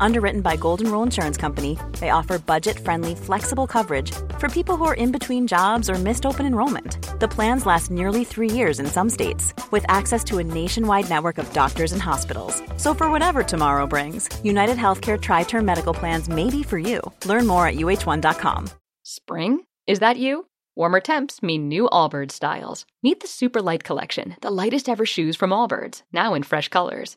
Underwritten by Golden Rule Insurance Company, they offer budget friendly, flexible coverage for people who are in between jobs or missed open enrollment. The plans last nearly three years in some states, with access to a nationwide network of doctors and hospitals. So, for whatever tomorrow brings, United Healthcare Tri Term Medical Plans may be for you. Learn more at uh1.com. Spring? Is that you? Warmer temps mean new Allbirds styles. Meet the Super Light Collection, the lightest ever shoes from Allbirds, now in fresh colors.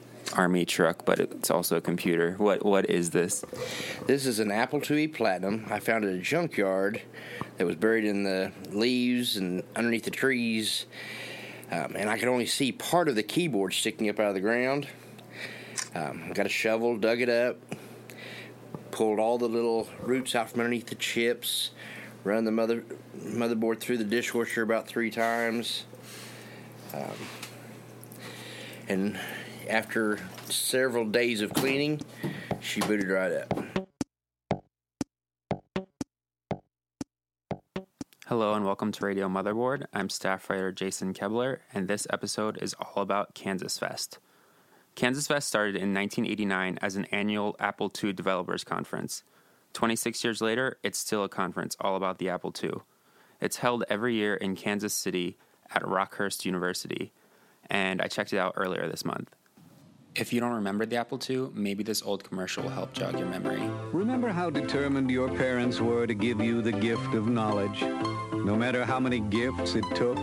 army truck, but it's also a computer. What what is this? This is an Apple IIe Platinum. I found it at a junkyard that was buried in the leaves and underneath the trees, um, and I could only see part of the keyboard sticking up out of the ground. Um, got a shovel, dug it up, pulled all the little roots out from underneath the chips, run the mother motherboard through the dishwasher about three times. Um, and after several days of cleaning, she booted right up. Hello and welcome to Radio Motherboard. I'm staff writer Jason Koebler, and this episode is all about Kansas Fest. Kansas Fest started in 1989 as an annual Apple II developers conference. 26 years later, it's still a conference all about the Apple II. It's held every year in Kansas City at Rockhurst University, and I checked it out earlier this month. If you don't remember the Apple II, maybe this old commercial will help jog your memory. Remember how determined your parents were to give you the gift of knowledge, no matter how many gifts it took?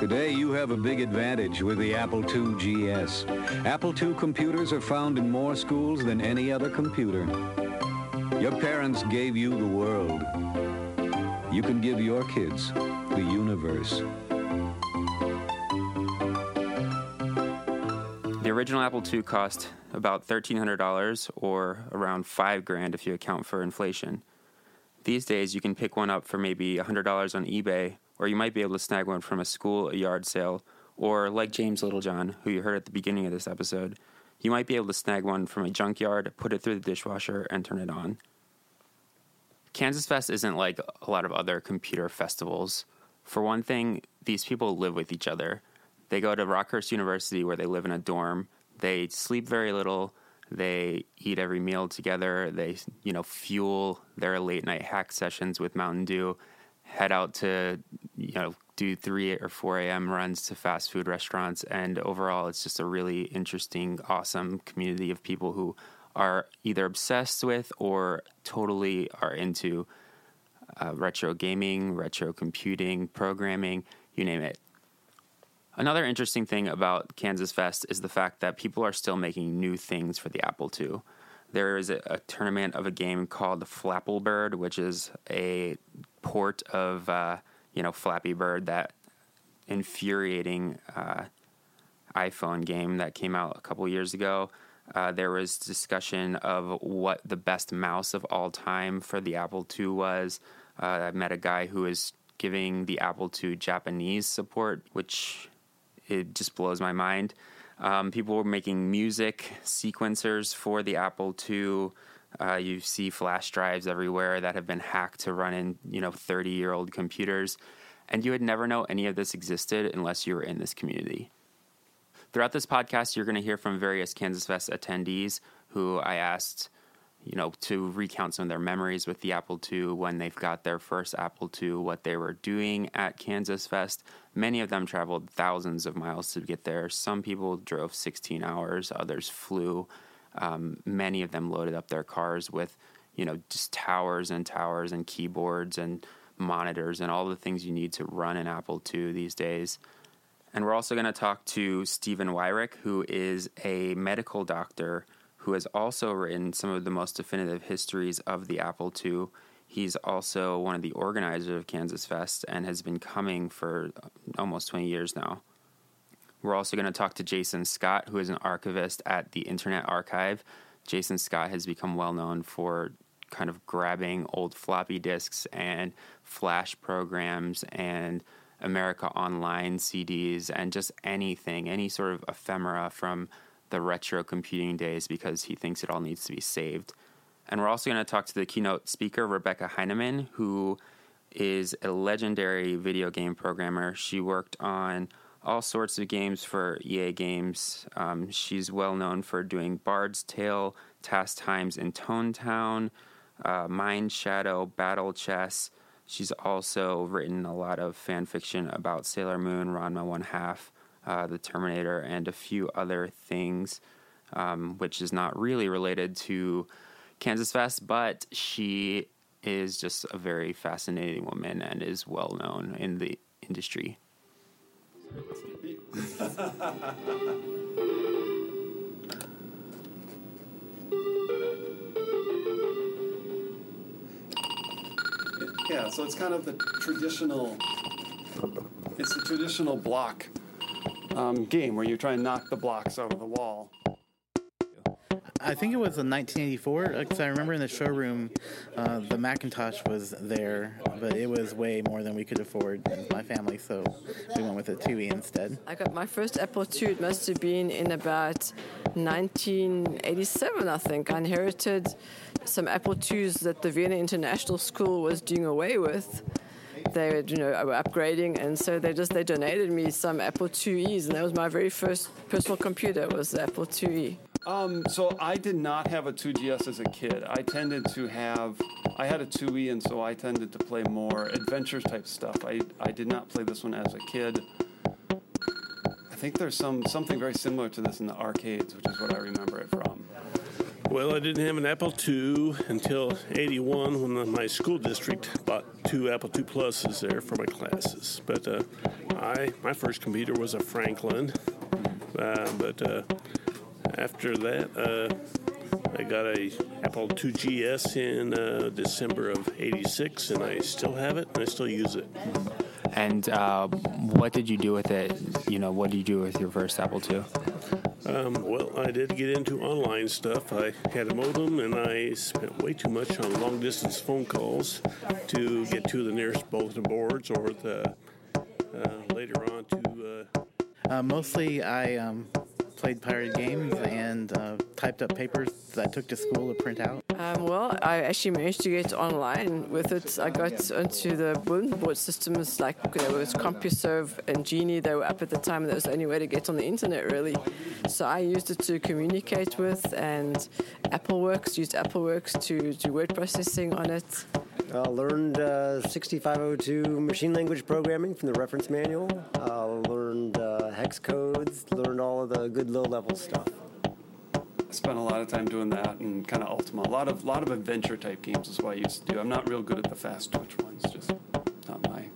Today, you have a big advantage with the Apple II GS. Apple II computers are found in more schools than any other computer. Your parents gave you the world. You can give your kids the universe. The original Apple II cost about $1,300 or around 5 grand if you account for inflation. These days, you can pick one up for maybe $100 on eBay, or you might be able to snag one from a school, a yard sale, or like James Littlejohn, who you heard at the beginning of this episode, you might be able to snag one from a junkyard, put it through the dishwasher, and turn it on. Kansas Fest isn't like a lot of other computer festivals. For one thing, these people live with each other. They go to Rockhurst University where they live in a dorm. They sleep very little. They eat every meal together. They, you know, fuel their late night hack sessions with Mountain Dew. Head out to, you know, do 3 or 4 a.m. runs to fast food restaurants. And overall, it's just a really interesting, awesome community of people who are either obsessed with or totally are into uh, retro gaming, retro computing, programming, you name it. Another interesting thing about Kansas Fest is the fact that people are still making new things for the Apple II. There is a, a tournament of a game called Flapple Bird, which is a port of uh, you know Flappy Bird, that infuriating uh, iPhone game that came out a couple years ago. Uh, there was discussion of what the best mouse of all time for the Apple II was. Uh, I met a guy who is giving the Apple II Japanese support, which it just blows my mind. Um, people were making music sequencers for the Apple II. Uh, you see flash drives everywhere that have been hacked to run in, you know, 30 year old computers. And you would never know any of this existed unless you were in this community. Throughout this podcast, you're going to hear from various Kansas Fest attendees who I asked, you know, to recount some of their memories with the Apple II when they've got their first Apple II, what they were doing at Kansas Fest. Many of them traveled thousands of miles to get there. Some people drove 16 hours, others flew. Um, many of them loaded up their cars with, you know, just towers and towers and keyboards and monitors and all the things you need to run an Apple II these days. And we're also going to talk to Steven Weyhrich, who is a medical doctor who has also written some of the most definitive histories of the Apple II. He's also one of the organizers of Kansas Fest and has been coming for almost 20 years now. We're also going to talk to Jason Scott, who is an archivist at the Internet Archive. Jason Scott has become well known for kind of grabbing old floppy disks and flash programs and America Online CDs and just anything, any sort of ephemera from the retro computing days because he thinks it all needs to be saved. And we're also going to talk to the keynote speaker, Rebecca Heineman, who is a legendary video game programmer. She worked on all sorts of games for EA Games. Um, she's well known for doing Bard's Tale, Tass Times in Tonetown, uh, Mindshadow, Battle Chess. She's also written a lot of fan fiction about Sailor Moon, Ranma One Half, uh, The Terminator, and a few other things, um, which is not really related to Kansas Fest, but she is just a very fascinating woman and is well known in the industry. Yeah, so it's kind of the traditional. It's the traditional block um, game where you try and knock the blocks out of the wall. I think it was in 1984 because I remember in the showroom uh, the Macintosh was there, but it was way more than we could afford as my family, so we went with a 2E instead. I got my first Apple II. It must have been in about 1987, I think. I inherited some Apple IIs that the Vienna International School was doing away with. They, you know, were upgrading, and so they just they donated me some Apple IIes, and that was my very first personal computer was the Apple IIe. Um, so I did not have a 2GS as a kid. I tended to have, I had a 2E, and so I tended to play more adventure type stuff. I, I did not play this one as a kid. I think there's some something very similar to this in the arcades, which is what I remember it from. Well, I didn't have an Apple II until 81 when my school district bought two Apple II Pluses there for my classes. But uh, I, my first computer was a Franklin. Uh, but uh, after that, uh, I got a Apple II GS in uh, December of 86, and I still have it, and I still use it. And uh, what did you do with it? You know, what did you do with your first Apple II? Um, well, I did get into online stuff. I had a modem, and I spent way too much on long distance phone calls to get to the nearest bulletin boards or the uh, later on to. Uh, mostly, I um, played pirate games and uh, typed up papers that I took to school to print out. Um, well, I actually managed to get online with it. I got onto the bulletin board systems like there was CompuServe and GEnie. They were up at the time, and that was the only way to get on the internet, really. So I used it to communicate with, and AppleWorks used AppleWorks to do word processing on it. I learned uh, 6502 machine language programming from the reference manual. Uh, learned uh, hex codes. Learned all of the good low-level stuff. I spent a lot of time doing that and kind of Ultima. A lot of lot of adventure type games is what I used to do. I'm not real good at the fast twitch ones. Just not my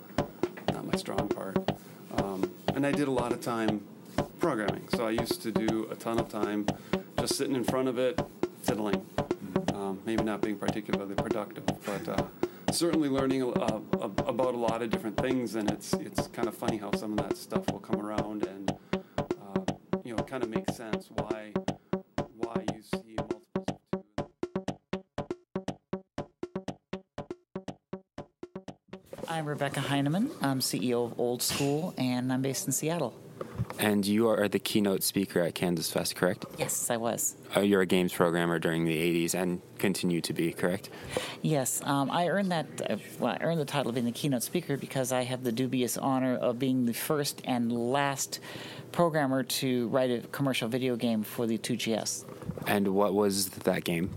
not my strong part. Um, and I did a lot of time programming. So I used to do a ton of time just sitting in front of it, fiddling. Um, maybe not being particularly productive, but uh, certainly learning about a lot of different things. And it's it's kind of funny how some of that stuff will come around and kind of makes sense why why you see multiples of two. I'm Rebecca Heineman. I'm CEO of Old School, and I'm based in Seattle. And you are the keynote speaker at Kansas Fest, correct? Yes, I was. Uh, you're a games programmer during the 80s, and continue to be, correct? Yes, um, I earned that. Uh, well, I earned the title of being the keynote speaker because I have the dubious honor of being the first and last programmer to write a commercial video game for the 2GS. And what was that game?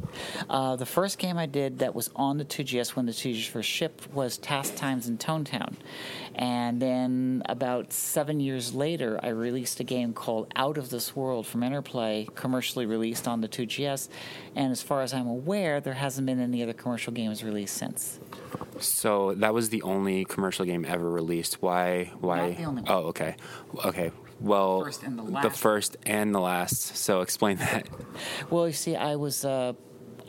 Uh, the first game I did that was on the 2GS when the 2GS first shipped was Tass Times in Tonetown. And then about seven years later, I released a game called Out of This World from Interplay, commercially released on the 2GS. And as far as I'm aware, there hasn't been any other commercial games released since. So that was the only commercial game ever released. Why? Why? Not the only one. Oh, okay. Okay. Well, First the the first and the last. So explain that. Well, you see, I was uh,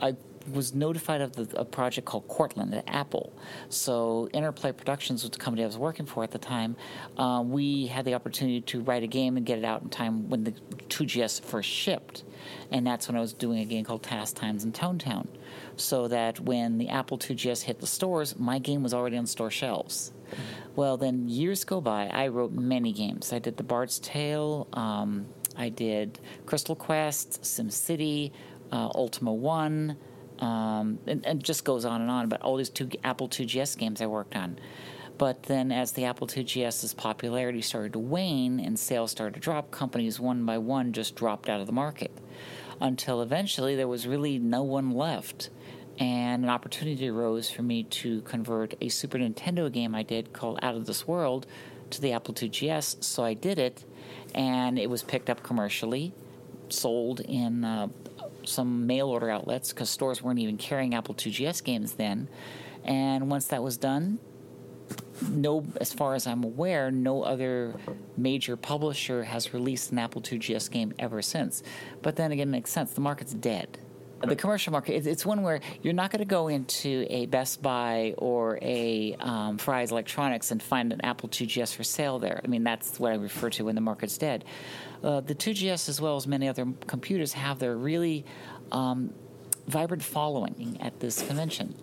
I was notified of the, a project called Cortland at Apple. So Interplay Productions was the company I was working for at the time. Uh, we had the opportunity to write a game and get it out in time when the 2GS first shipped, and that's when I was doing a game called Tass Times in Tonetown. So that when the Apple 2GS hit the stores, my game was already on store shelves. Well, then years go by. I wrote many games. I did The Bard's Tale. Um, I did Crystal Quest, SimCity, uh, Ultima One, um, and, and just goes on and on. But all these two Apple 2GS games I worked on. But then, as the Apple 2GS's popularity started to wane and sales started to drop, companies one by one just dropped out of the market until eventually there was really no one left. And an opportunity arose for me to convert a Super Nintendo game I did called Out of This World to the Apple 2GS. So I did it, and it was picked up commercially, sold in uh, some mail order outlets because stores weren't even carrying Apple 2GS games then. And once that was done, no, as far as I'm aware, no other major publisher has released an Apple 2GS game ever since. But then again, it makes sense. The market's dead. The commercial market, it's- one where you're not going to go into a Best Buy or a um, Fry's Electronics and find an Apple 2GS for sale there. I mean, that's what I refer to when the market's dead. Uh, the 2GS, as well as many other computers, have their really um, vibrant following at this convention.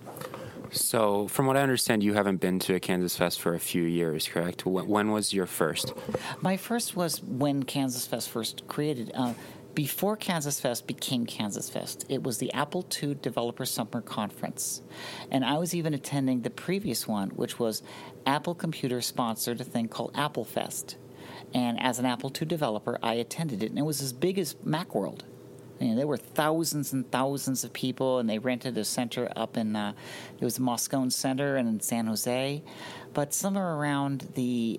So, from what I understand, you haven't been to a Kansas Fest for a few years, correct? When, when was your first? My first was when Kansas Fest first created. Uh, before Kansas Fest became Kansas Fest, it was the Apple II Developer Summer Conference. And I was even attending the previous one, which was Apple Computer sponsored a thing called Apple Fest. And as an Apple II developer, I attended it, and it was as big as Macworld. You know, there were thousands and thousands of people, and they rented a center up in uh, it was the Moscone Center and in San Jose. But somewhere around the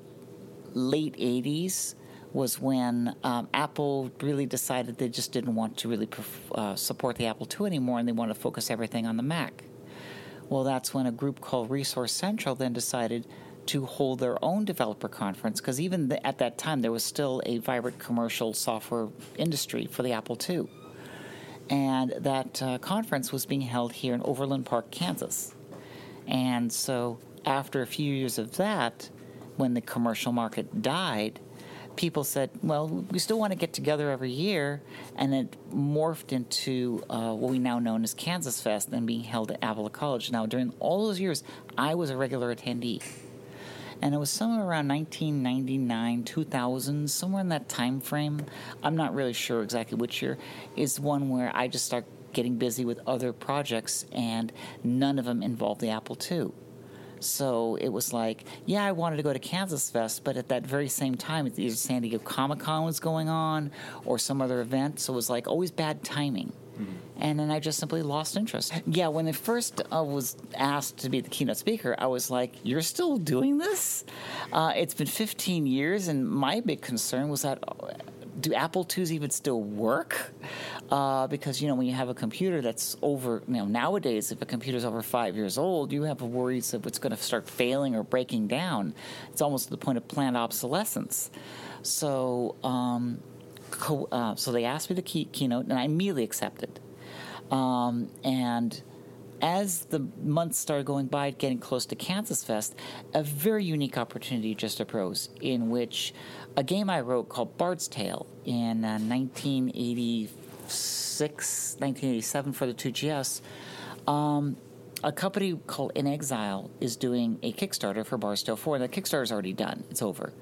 late '80s was when um, Apple really decided they just didn't want to really uh, support the Apple II anymore, and they wanted to focus everything on the Mac. Well, that's when a group called Resource Central then decided to hold their own developer conference because even th- at that time there was still a vibrant commercial software industry for the Apple II. And that uh, conference was being held here in Overland Park, Kansas. And so, after a few years of that, when the commercial market died, people said, well, we still want to get together every year. And it morphed into uh, what we now know as Kansas Fest and being held at Avila College. Now, during all those years, I was a regular attendee. And it was somewhere around 1999, 2000, somewhere in that time frame. I'm not really sure exactly which year. Is one where I just start getting busy with other projects, and none of them involved the Apple II. So it was like, yeah, I wanted to go to Kansas Fest, but at that very same time, either San Diego Comic Con was going on or some other event. So it was like always bad timing. And then I just simply lost interest. Yeah, when I first uh, was asked to be the keynote speaker, I was like, You're still doing this? Uh, it's been 15 years, and my big concern was that uh, do Apple IIs even still work? Uh, because you know when you have a computer that's over, you know nowadays if a computer's over five years old, you have worries of it's going to start failing or breaking down. It's almost to the point of planned obsolescence. So, um, co- uh, so they asked me to key- keynote, and I immediately accepted. Um, and as the months started going by, getting close to Kansas Fest, a very unique opportunity just arose in which a game I wrote called Bard's Tale in uh, 1986, 1987 for the 2GS. Um, a company called inXile is doing a Kickstarter for Bard's Tale 4. and The Kickstarter's already done, it's over.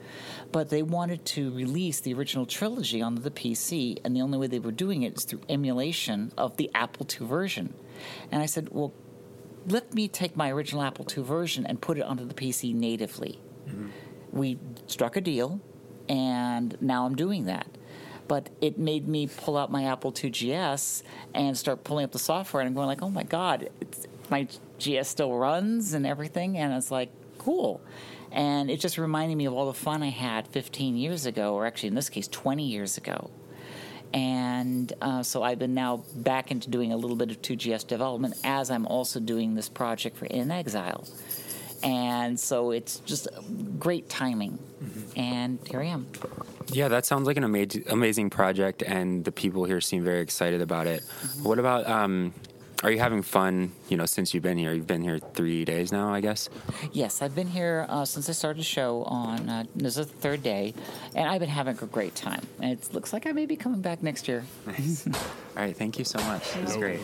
But they wanted to release the original trilogy onto the PC, and the only way they were doing it is through emulation of the Apple II version. And I said, well, let me take my original Apple II version and put it onto the PC natively. Mm-hmm. We struck a deal, and now I'm doing that. But it made me pull out my Apple II GS and start pulling up the software, and I'm going like, "Oh my God, it's, my GS still runs and everything," and it's like, "Cool." And it just reminded me of all the fun I had 15 years ago, or actually in this case, 20 years ago. And uh, so I've been now back into doing a little bit of 2GS development as I'm also doing this project for inXile. And so it's just great timing. And here I am. Yeah, that sounds like an amazing, amazing project, and the people here seem very excited about it. What about? Um, are you having fun? You know, since you've been here, you've been here three days now, I guess. Yes, I've been here uh, since I started the show on uh, this is the third day, and I've been having a great time. And it looks like I may be coming back next year. Nice. All right, thank you so much. It was great.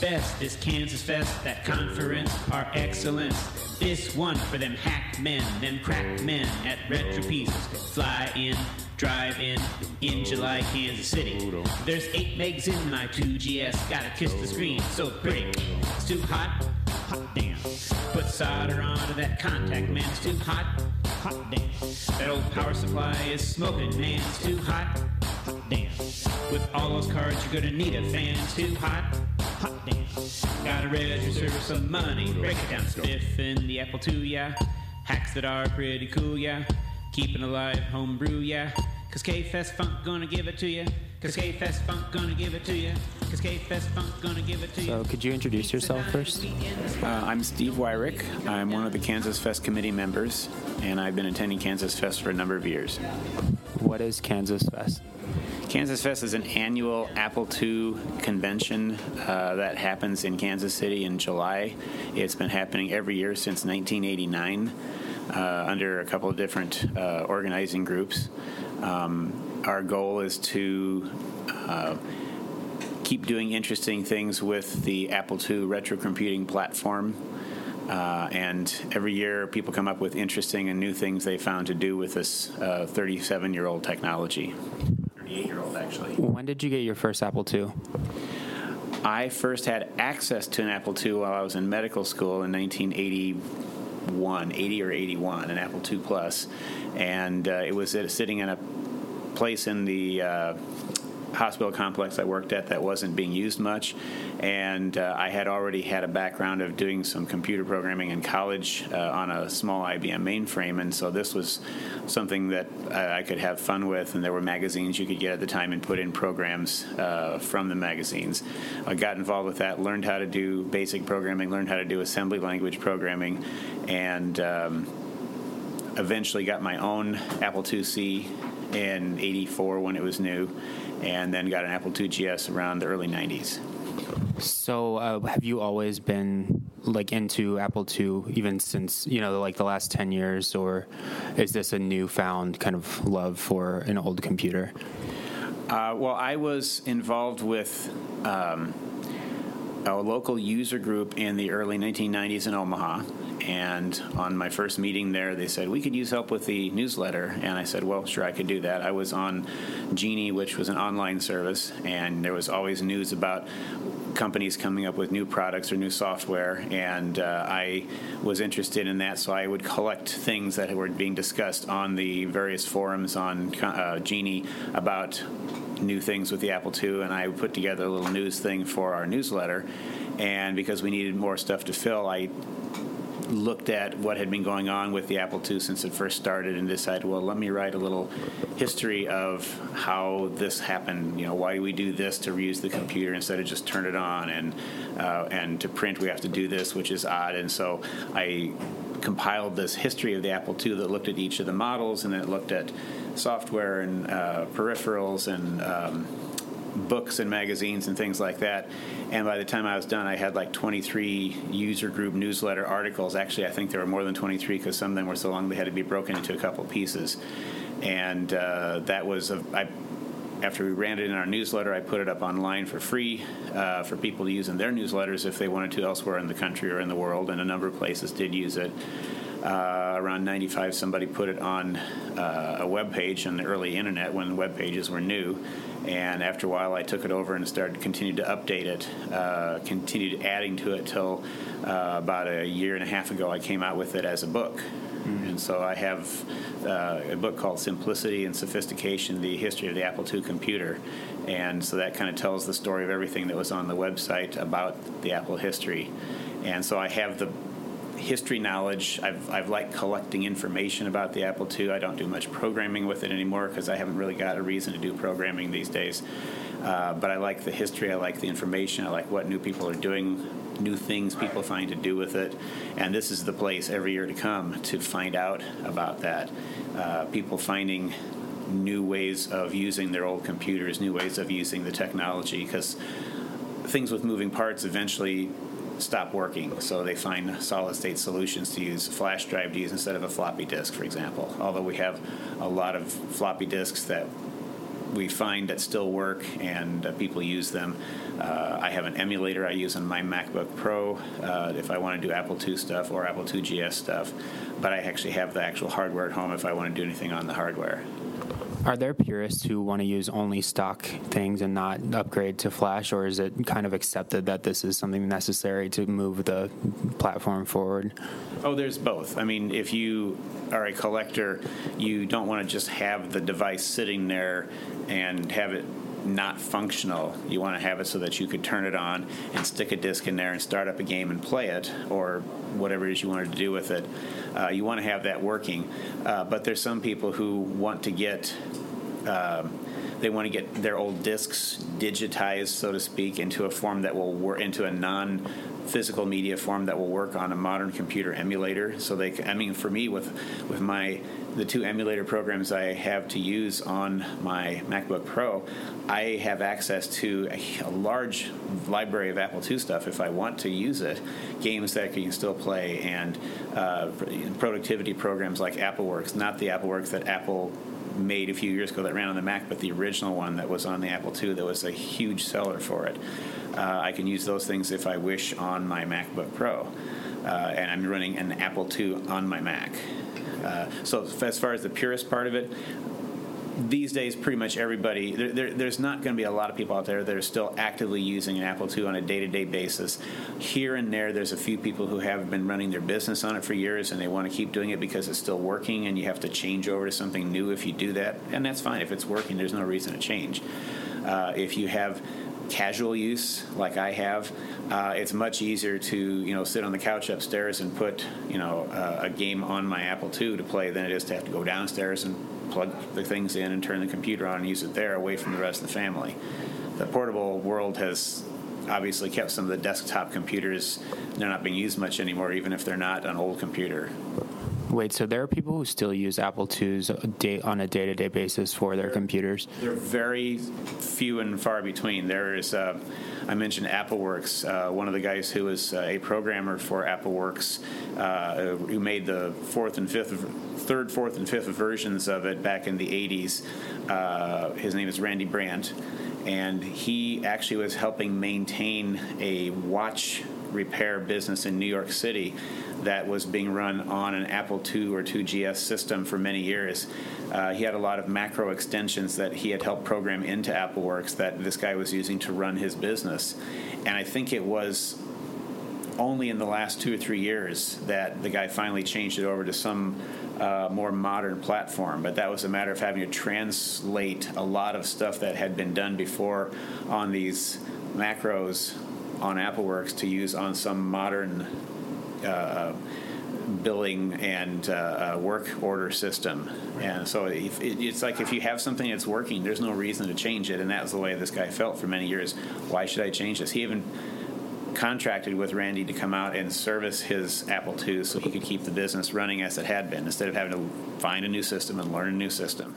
Best, this Kansas Fest, that conference par excellence. This one for them hack men, them crack men at Retro Pieces. Fly in, drive in, in July, Kansas City. There's 8 megs in my 2GS, gotta kiss the screen, so pretty. It's too hot, hot damn. Put solder onto that contact, man, it's too hot, hot damn. That old power supply is smoking, man, it's too hot, hot damn. With all those cards, you're gonna need a fan, it's too hot, hot damn. Gotta register some money, break it down, spiffin' the Apple II, yeah. Hacks that are pretty cool, yeah. Keeping alive homebrew, yeah. Cause K-Fest Funk gonna give it to you. Cause K-Fest Funk gonna give it to you. Cause K-Fest Funk gonna give it to you. So, could you introduce yourself first? Uh, I'm Steve Weyhrich. I'm one of the Kansas Fest committee members, and I've been attending Kansas Fest for a number of years. What is Kansas Fest? Kansas Fest is an annual Apple II convention uh, that happens in Kansas City in July. It's been happening every year since 1989 uh, under a couple of different uh, organizing groups. Um, our goal is to uh, keep doing interesting things with the Apple II retro computing platform. Uh, and every year, people come up with interesting and new things they found to do with this 37 year old technology. 38 year old, actually. When did you get your first Apple II? I first had access to an Apple II while I was in medical school in 1981, 80 or 81, an Apple II Plus, and uh, it was sitting in a place in the uh, hospital complex I worked at that wasn't being used much, and uh, I had already had a background of doing some computer programming in college uh, on a small IBM mainframe, and so this was something that uh, I could have fun with. And there were magazines you could get at the time and put in programs uh, from the magazines. I got involved with that, learned how to do basic programming, learned how to do assembly language programming, and um, eventually got my own Apple IIc in '84 when it was new and then got an Apple II GS around the early 90s. So, uh, have you always been like into Apple II, even since you know, like the last ten years, or is this a newfound kind of love for an old computer? Uh, well, I was involved with um, a local user group in the early 1990s in Omaha. And on my first meeting there, they said, We could use help with the newsletter. And I said, Well, sure, I could do that. I was on GEnie, which was an online service, and there was always news about companies coming up with new products or new software. And uh, I was interested in that, so I would collect things that were being discussed on the various forums on uh, GEnie about new things with the Apple II, and I put together a little news thing for our newsletter. And because we needed more stuff to fill, I looked at what had been going on with the Apple II since it first started and decided, well, let me write a little history of how this happened. You know, why do we do this to reuse the computer instead of just turn it on, and uh, and to print we have to do this, which is odd. And so I compiled this history of the Apple II that looked at each of the models and it looked at software and uh, peripherals and um, books and magazines and things like that. And by the time I was done, I had like 23 user group newsletter articles. Actually, I think there were more than 23 because some of them were so long they had to be broken into a couple pieces. And uh, that was a, I after we ran it in our newsletter, I put it up online for free uh, for people to use in their newsletters if they wanted to elsewhere in the country or in the world, and a number of places did use it. Uh, around 95, somebody put it on uh, a web page on the early internet when web pages were new. And after a while, I took it over and started continued to update it, uh, continued adding to it till uh, about a year and a half ago. I came out with it as a book. Mm-hmm. And so I have uh, a book called Simplicity and Sophistication The History of the Apple II Computer. And so that kind of tells the story of everything that was on the website about the Apple history. And so I have the history knowledge. I've, I've liked collecting information about the Apple II. I don't do much programming with it anymore because I haven't really got a reason to do programming these days. Uh, but I like the history, I like the information, I like what new people are doing, new things people find to do with it. And this is the place every year to come to find out about that. Uh, people finding new ways of using their old computers, new ways of using the technology, because things with moving parts eventually stop working. So they find solid state solutions to use a flash drive to use instead of a floppy disk, for example. Although we have a lot of floppy disks that we find that still work and uh, people use them. Uh, I have an emulator I use on my MacBook Pro uh, if I want to do Apple II stuff or Apple II GS stuff, but I actually have the actual hardware at home if I want to do anything on the hardware. Are there purists who want to use only stock things and not upgrade to Flash, or is it kind of accepted that this is something necessary to move the platform forward? Oh, there's both. I mean, if you are a collector, you don't want to just have the device sitting there and have it not functional. You want to have it so that you could turn it on and stick a disc in there and start up a game and play it, or whatever it is you wanted to do with it. Uh, you want to have that working. Uh, but there's some people who want to get. Um, they want to get their old discs digitized, so to speak, into a form that will work into a non physical media form that will work on a modern computer emulator. So they, I mean, for me, with with my the two emulator programs I have to use on my MacBook Pro, I have access to a, large library of Apple II stuff if I want to use it, games that can still play, and uh, productivity programs like AppleWorks, not the AppleWorks that Apple made a few years ago that ran on the Mac, but the original one that was on the Apple II that was a huge seller for it. Uh, I can use those things if I wish on my MacBook Pro. Uh, and I'm running an Apple II on my Mac. Uh, so as far as the purist part of it, these days, pretty much everybody, there, there, there's not going to be a lot of people out there that are still actively using an Apple II on a day to day basis. Here and there, there's a few people who have been running their business on it for years and they want to keep doing it because it's still working and you have to change over to something new if you do that. And that's fine. If it's working, there's no reason to change. Uh, if you have casual use like I have, uh, it's much easier to you know sit on the couch upstairs and put you know uh, a game on my Apple II to play than it is to have to go downstairs and plug the things in and turn the computer on and use it there away from the rest of the family. The portable world has obviously kept some of the desktop computers they're not being used much anymore even if they're not an old computer Wait, so there are people who still use Apple IIs on a day-to-day basis for their computers? They're very few and far between. There is, uh, I mentioned AppleWorks. Uh, one of the guys who was uh, a programmer for AppleWorks, uh, who made the fourth and fifth, third, fourth, and fifth versions of it back in the '80s. Uh, his name is Randy Brandt, and he actually was helping maintain a watch repair business in New York City that was being run on an Apple II or 2GS system for many years. Uh, he had a lot of macro extensions that he had helped program into AppleWorks that this guy was using to run his business. And I think it was only in the last two or three years that the guy finally changed it over to some uh, more modern platform. But that was a matter of having to translate a lot of stuff that had been done before on these macros on AppleWorks to use on some modern uh, billing and uh, uh, work order system. And so if, it, it's like if you have something that's working, there's no reason to change it. And that was the way this guy felt for many years. Why should I change this? He even contracted with Randy to come out and service his Apple II so he could keep the business running as it had been instead of having to find a new system and learn a new system.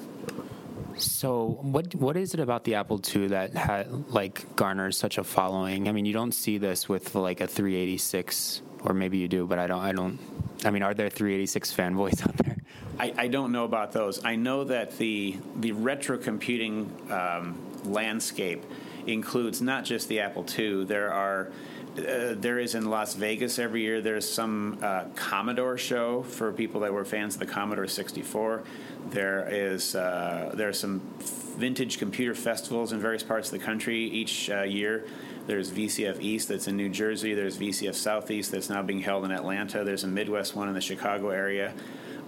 So, what what is it about the Apple II that ha, like garners such a following? I mean, you don't see this with like a 386, or maybe you do, but I don't. I don't. I mean, are there 386 fanboys out there? I, I don't know about those. I know that the the retro computing um, landscape includes not just the Apple II. There are uh, there is in Las Vegas every year. There's some uh, Commodore show for people that were fans of the Commodore 64. There is uh, there are some vintage computer festivals in various parts of the country each uh, year. There's VCF East that's in New Jersey. There's VCF Southeast that's now being held in Atlanta. There's a Midwest one in the Chicago area.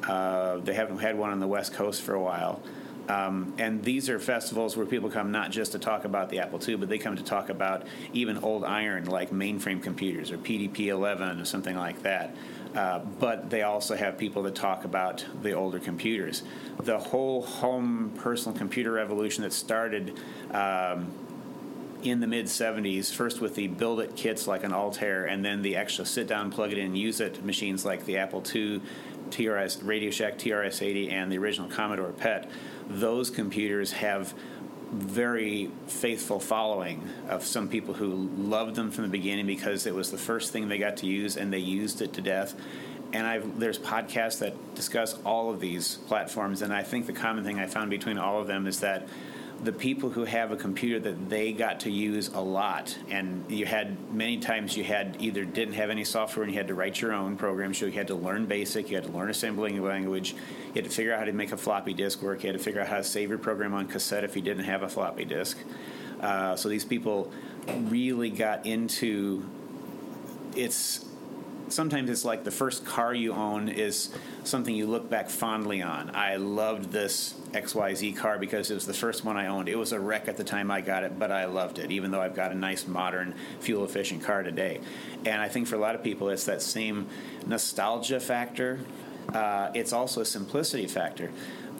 Uh, they haven't had one on the West Coast for a while. Um, and these are festivals where people come not just to talk about the Apple II, but they come to talk about even old iron like mainframe computers or PDP 11 or something like that. Uh, but they also have people that talk about the older computers. The whole home personal computer revolution that started um, in the mid 70s, first with the build it kits like an Altair, and then the extra sit down, plug it in, use it machines like the Apple II, TRS, Radio Shack TRS 80, and the original Commodore PET. Those computers have very faithful following of some people who loved them from the beginning because it was the first thing they got to use and they used it to death. And I've, there's podcasts that discuss all of these platforms, and I think the common thing I found between all of them is that the people who have a computer that they got to use a lot. And you had many times you had either didn't have any software and you had to write your own programs so you had to learn basic you had to learn assembling language you had to figure out how to make a floppy disk work you had to figure out how to save your program on cassette if you didn't have a floppy disk. Uh, so these people really got into it's sometimes it's like the first car you own is something you look back fondly on. I loved this XYZ car because it was the first one I owned. It was a wreck at the time I got it, but I loved it, even though I've got a nice, modern, fuel efficient car today. And I think for a lot of people, it's that same nostalgia factor. Uh, it's also a simplicity factor.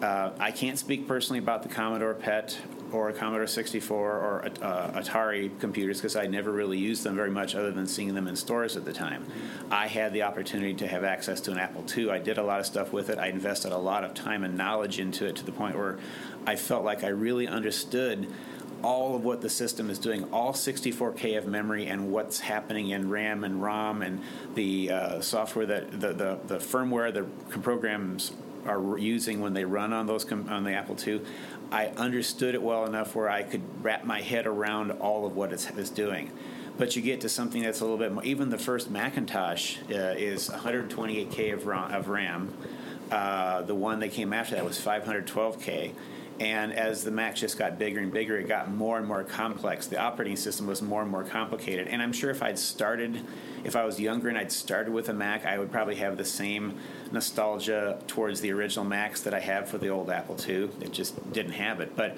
Uh, I can't speak personally about the Commodore PET or a Commodore 64 or uh, Atari computers because I never really used them very much other than seeing them in stores at the time. I had the opportunity to have access to an Apple II. I did a lot of stuff with it. I invested a lot of time and knowledge into it to the point where I felt like I really understood all of what the system is doing, all 64K of memory and what's happening in RAM and ROM and the uh, software that the, the, the firmware the programs are using when they run on those com- on the Apple II. I understood it well enough where I could wrap my head around all of what it's, it's doing. But you get to something that's a little bit more. Even the first Macintosh uh, is 128k of RAM. Of RAM. Uh, the one that came after that was 512k. And as the Mac just got bigger and bigger, it got more and more complex. The operating system was more and more complicated. And I'm sure if I'd started, if I was younger and I'd started with a Mac, I would probably have the same nostalgia towards the original Macs that I have for the old Apple II. It just didn't have it. But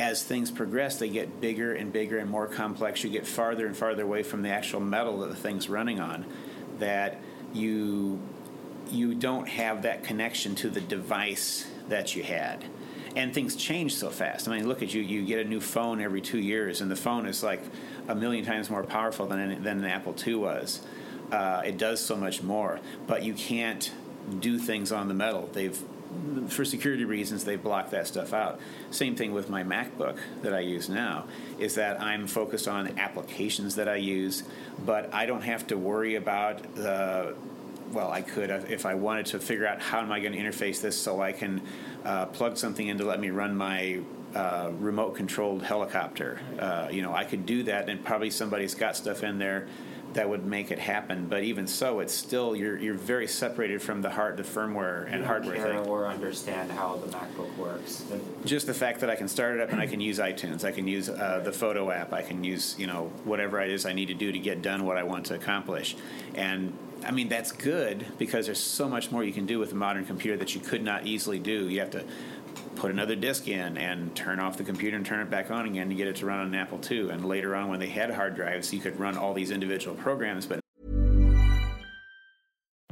as things progress, they get bigger and bigger and more complex. You get farther and farther away from the actual metal that the thing's running on. That you you don't have that connection to the device that you had. And things change so fast. I mean, look at you. You get a new phone every two years, and the phone is like a million times more powerful than, than an Apple II was. Uh, it does so much more, but you can't do things on the metal. They've for security reasons, they block that stuff out. Same thing with my MacBook that I use now, is that I'm focused on applications that I use, but I don't have to worry about the. Well, I could if I wanted to figure out how am I going to interface this so I can uh, plug something in to let me run my uh, remote controlled helicopter. Uh, you know, I could do that, and probably somebody's got stuff in there that would make it happen. But even so, it's still you're you're very separated from the hard the firmware and hardware care thing. or understand how the MacBook works. Just the fact that I can start it up and I can use iTunes, I can use uh, the photo app, I can use you know whatever it is I need to do to get done what I want to accomplish, and I mean that's good because there's so much more you can do with a modern computer that you could not easily do. You have to put another disk in and turn off the computer and turn it back on again to get it to run on an Apple II. And later on, when they had hard drives, you could run all these individual programs, but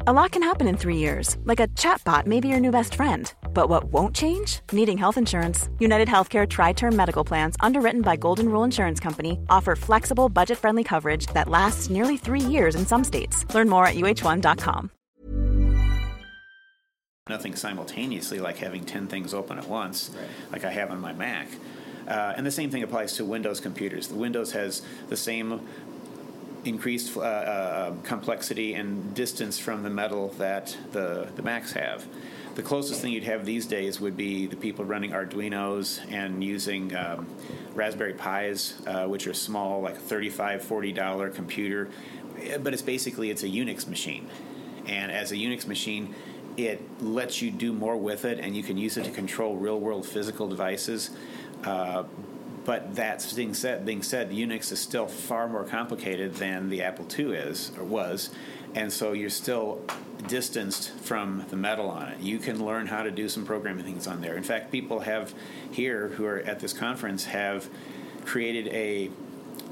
A lot can happen in three years, like a chatbot may be your new best friend. But what won't change? Needing health insurance. United Healthcare Tri Term Medical Plans, underwritten by Golden Rule Insurance Company, offer flexible, budget friendly coverage that lasts nearly three years in some states. Learn more at uh1.com. nothing simultaneously like having 10 things open at once, like I have on my Mac. Uh, and the same thing applies to Windows computers. The Windows has the same increased uh, uh, complexity and distance from the metal that the, the Macs have. The closest thing you'd have these days would be the people running Arduinos and using um, Raspberry Pis, uh, which are small, like $35, $40 computer. But it's basically it's a Unix machine, and as a Unix machine, it lets you do more with it, and you can use it to control real-world physical devices. Uh, but that's being said, being said, Unix is still far more complicated than the Apple II is or was, and so you're still distanced from the metal on it. You can learn how to do some programming things on there. In fact, people have here who are at this conference have created a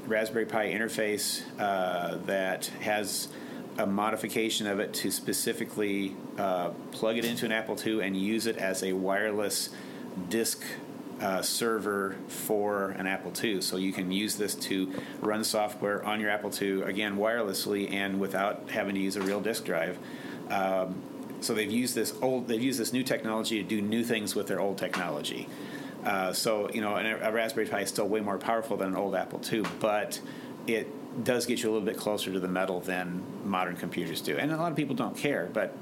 Raspberry Pi interface uh, that has a modification of it to specifically uh, plug it into an Apple II and use it as a wireless disk uh, server for an Apple II. So you can use this to run software on your Apple II, again, wirelessly and without having to use a real disk drive. Um, so they've used this old, they've used this new technology to do new things with their old technology. Uh, so you know, a, a Raspberry Pi is still way more powerful than an old Apple II, but it does get you a little bit closer to the metal than modern computers do. And a lot of people don't care, but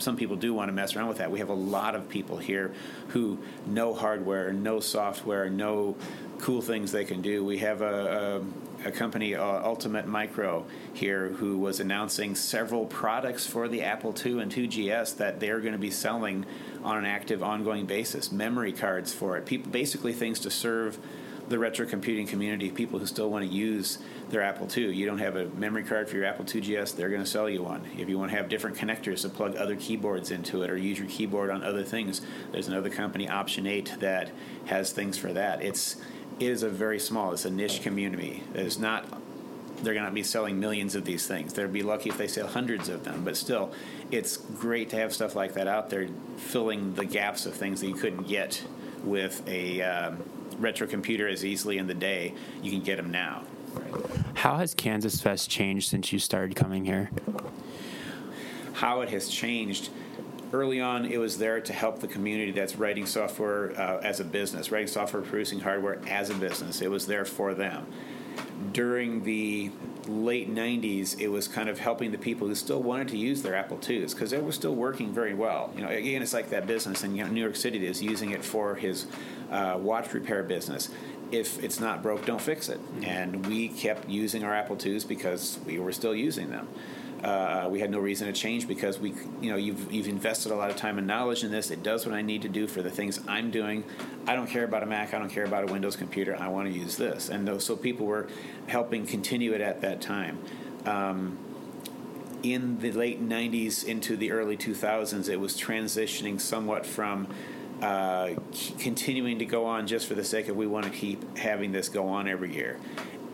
some people do want to mess around with that. We have a lot of people here who know hardware, know software, know cool things they can do. We have a, a, a company, uh, Ultimate Micro, here who was announcing several products for the Apple II and IIgs that they're going to be selling on an active, ongoing basis. Memory cards for it, people, basically things to serve the retro computing community, people who still want to use their Apple II. You don't have a memory card for your Apple II GS, they're going to sell you one. If you want to have different connectors to plug other keyboards into it or use your keyboard on other things, there's another company, Option 8, that has things for that. It's it is a very small, it's a niche community. It's not they're going to be selling millions of these things. They'd be lucky if they sell hundreds of them, but still, it's great to have stuff like that out there, filling the gaps of things that you couldn't get with a um, retro computer as easily in the day. You can get them now. How has Kansas Fest changed since you started coming here? How it has changed. Early on, it was there to help the community that's writing software uh, as a business, writing software, producing hardware as a business. It was there for them. During the late 90s, it was kind of helping the people who still wanted to use their Apple IIs because it was still working very well. You know, again, it's like that business in New York City is using it for his uh, watch repair business. If it's not broke, don't fix it. Mm-hmm. And we kept using our Apple IIs because we were still using them. Uh, we had no reason to change because we, you know, you've you've invested a lot of time and knowledge in this. It does what I need to do for the things I'm doing. I don't care about a Mac. I don't care about a Windows computer. I want to use this. And so people were helping continue it at that time. Um, in the late 90s into the early 2000s, it was transitioning somewhat from uh, continuing to go on just for the sake of we want to keep having this go on every year.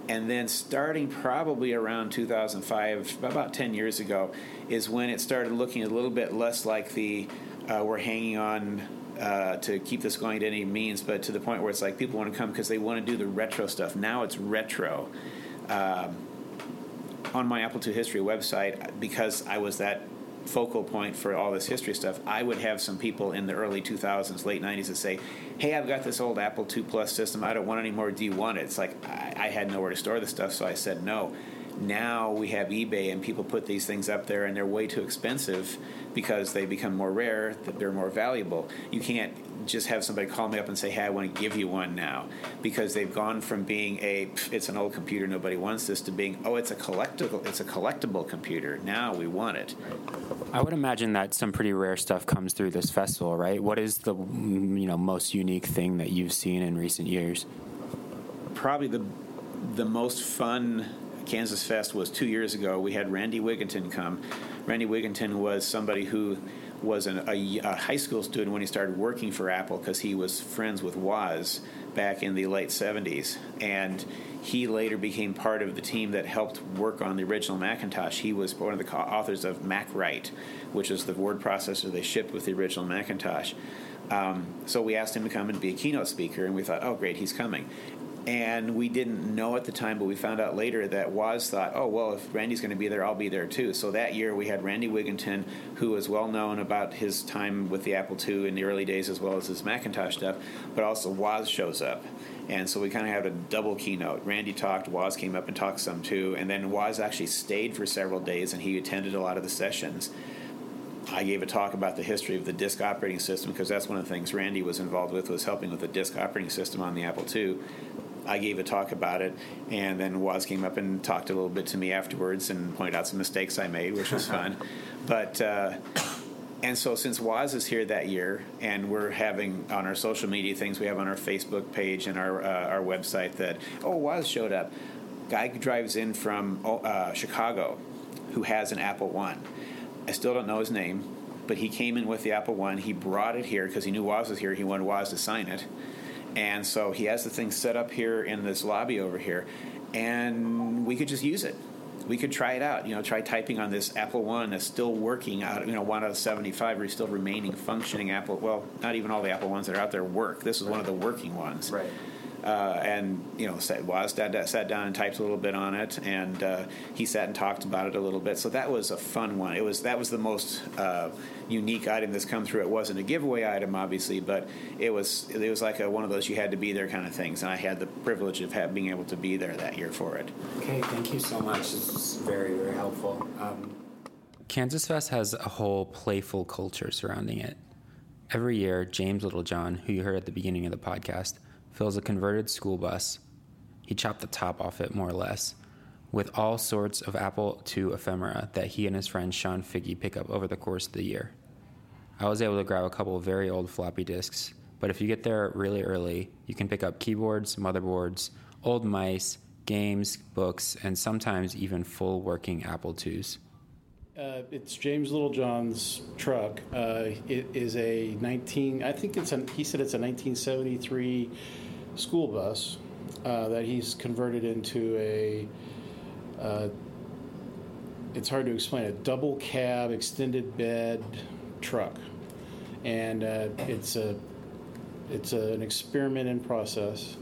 And then starting probably around 2005, about 10 years ago, is when it started looking a little bit less like the uh, we're hanging on uh, to keep this going to any means, but to the point where it's like people want to come because they want to do the retro stuff. Now it's retro. Um, on my Apple II History website, because I was that focal point for all this history stuff, I would have some people in the early 2000s, late 90s that say, "Hey, I've got this old Apple II Plus system. I don't want any more. Do you want it?" It's like I, I had nowhere to store the stuff, so I said no. Now we have eBay, and people put these things up there, and they're way too expensive because they become more rare. That they're more valuable. You can't just have somebody call me up and say, "Hey, I want to give you one now," because they've gone from being a "it's an old computer, nobody wants this" to being "oh, it's a collectible, it's a collectible computer. Now we want it." I would imagine that some pretty rare stuff comes through this festival, right? What is the mm, you know most unique thing that you've seen in recent years? Probably the the most fun Kansas Fest was two years ago. We had Randy Wigginton come. Randy Wigginton was somebody who was an, a, a, high school student when he started working for Apple because he was friends with Woz back in the late 70s. And he later became part of the team that helped work on the original Macintosh. He was one of the authors of MacWrite, which is the word processor they shipped with the original Macintosh. Um, so we asked him to come and be a keynote speaker, and we thought, oh, great, he's coming. And we didn't know at the time, but we found out later that Woz thought, oh, well, if Randy's going to be there, I'll be there too. So that year we had Randy Wigginton, who was well known about his time with the Apple II in the early days as well as his Macintosh stuff, but also Woz shows up. And so we kind of had a double keynote. Randy talked, Woz came up and talked some too, and then Woz actually stayed for several days and he attended a lot of the sessions. I gave a talk about the history of the disk operating system because that's one of the things Randy was involved with was helping with the disk operating system on the Apple II. I gave a talk about it, and then Woz came up and talked a little bit to me afterwards and pointed out some mistakes I made, which was fun. But uh, and so since Woz is here that year, and we're having on our social media things, we have on our Facebook page and our uh, our website that oh Woz showed up. Guy drives in from uh, Chicago, who has an Apple One. I still don't know his name, but he came in with the Apple One. He brought it here because he knew Woz was here. He wanted Woz to sign it. And so he has the thing set up here in this lobby over here, and we could just use it. We could try it out. You know, try typing on this Apple One that's still working out. You know, one out of seventy-five are still remaining functioning Apple. Well, not even all the Apple ones that are out there work. This is one of the working ones. Right. Uh, and you know, sat, Woz sat, sat down and typed a little bit on it, and uh, he sat and talked about it a little bit. So that was a fun one. It was that was the most uh, unique item that's come through. It wasn't a giveaway item, obviously, but it was it was like a, one of those you had to be there kind of things. And I had the privilege of have, being able to be there that year for it. Okay, thank you so much. This was very very helpful. Um, Kansas Fest has a whole playful culture surrounding it. Every year, James Littlejohn, who you heard at the beginning of the podcast, fills a converted school bus. He chopped the top off it, more or less, with all sorts of Apple II ephemera that he and his friend Sean Figgy pick up over the course of the year. I was able to grab a couple of very old floppy disks, but if you get there really early, you can pick up keyboards, motherboards, old mice, games, books, and sometimes even full working Apple IIs. Uh, it's James Littlejohn's truck. Uh, it is a 19. I think it's a. He said it's a 1973 school bus uh, that he's converted into a. Uh, it's hard to explain. A double cab, extended bed truck, and uh, it's a. It's a, an experiment in process,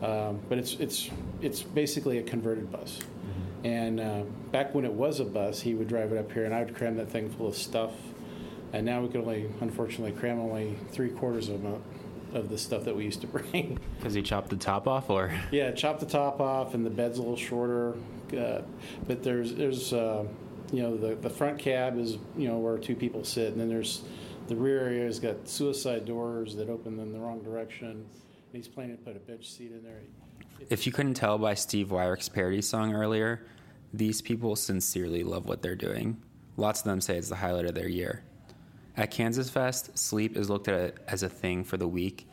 um, but it's it's it's basically a converted bus. And uh, back when it was a bus, he would drive it up here, and I would cram that thing full of stuff. And now we can only, unfortunately, cram only three quarters of them of the stuff that we used to bring. Because he chopped the top off, or yeah, chopped the top off, and the bed's a little shorter. Uh, but there's there's uh, you know the the front cab is you know where two people sit, and then there's the rear area has got suicide doors that open in the wrong direction. And he's planning to put a bench seat in there. If you couldn't tell by Steve Weyhrich's parody song earlier, these people sincerely love what they're doing. Lots of them say it's the highlight of their year. At Kansas Fest, sleep is looked at as a thing for the week.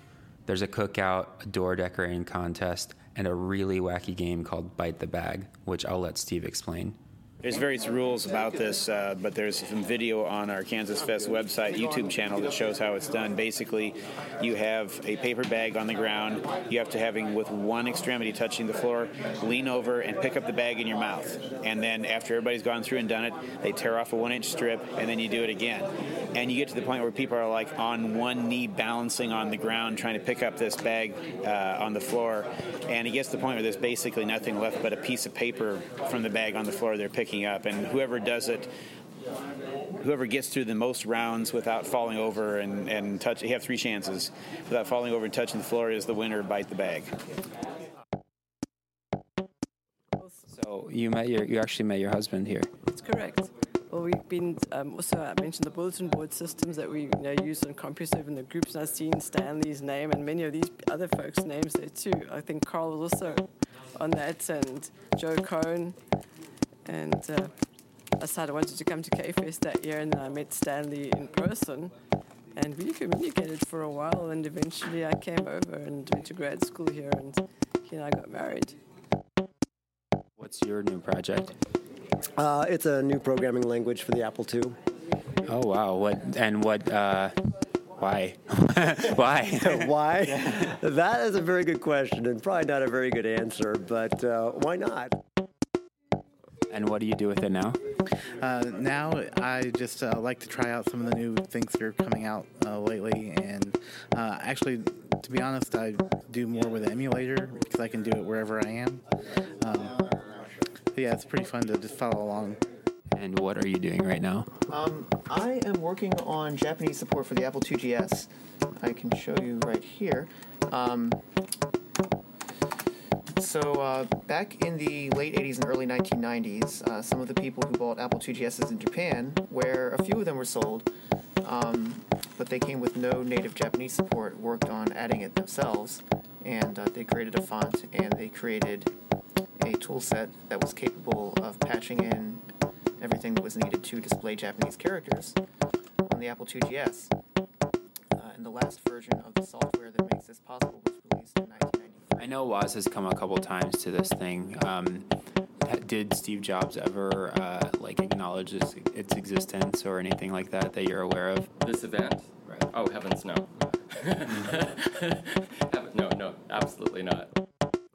There's a cookout, a door decorating contest, and a really wacky game called Bite the Bag, which I'll let Steve explain. There's various rules about this, uh, but there's some video on our Kansas Fest website, YouTube channel that shows how it's done. Basically, you have a paper bag on the ground. You have to having with one extremity touching the floor, lean over and pick up the bag in your mouth. And then after everybody's gone through and done it, they tear off a one-inch strip, and then you do it again. And you get to the point where people are like on one knee balancing on the ground trying to pick up this bag uh, on the floor, and it gets to the point where there's basically nothing left but a piece of paper from the bag on the floor they're picking up, and whoever does it whoever gets through the most rounds without falling over and, and touch you have three chances without falling over and touching the floor is the winner bite the bag so you met your you actually met your husband here That's correct. Well, we've been um, also I mentioned the bulletin board systems that we you know, use on CompuServe in the groups, and I've seen Stanley's name and many of these other folks' names there too. I think Carl was also on that, and Joe Kohn, and uh, I decided I wanted to come to K-Fest that year, and I met Stanley in person, and we communicated for a while, and eventually I came over and went to grad school here, and he and I got married. what's your new project Uh, it's a new programming language for the Apple II. oh wow what and what uh why why why? that is a very good question and probably not a very good answer, but uh, why not? And what do you do with it now Uh, now I just uh, like to try out some of the new things that are coming out uh, lately, and uh, actually to be honest, I do more with the emulator because I can do it wherever I am. Um, yeah, it's pretty fun to just follow along. And what are you doing right now? Um, I am working on Japanese support for the Apple IIgs. I can show you right here. Um, so uh, back in the late 80s and early 1990s, uh, some of the people who bought Apple IIgs in Japan, where a few of them were sold, um, but they came with no native Japanese support, worked on adding it themselves, and uh, they created a font and they created a tool set that was capable of patching in everything that was needed to display Japanese characters on the Apple IIgs. Uh, and the last version of the software that makes this possible was released in 1993. I know Woz has come a couple times to this thing. Um, did Steve Jobs ever uh, like acknowledge its, its, existence or anything like that that you're aware of? This event? Right. Oh heavens, no. no, no, absolutely not.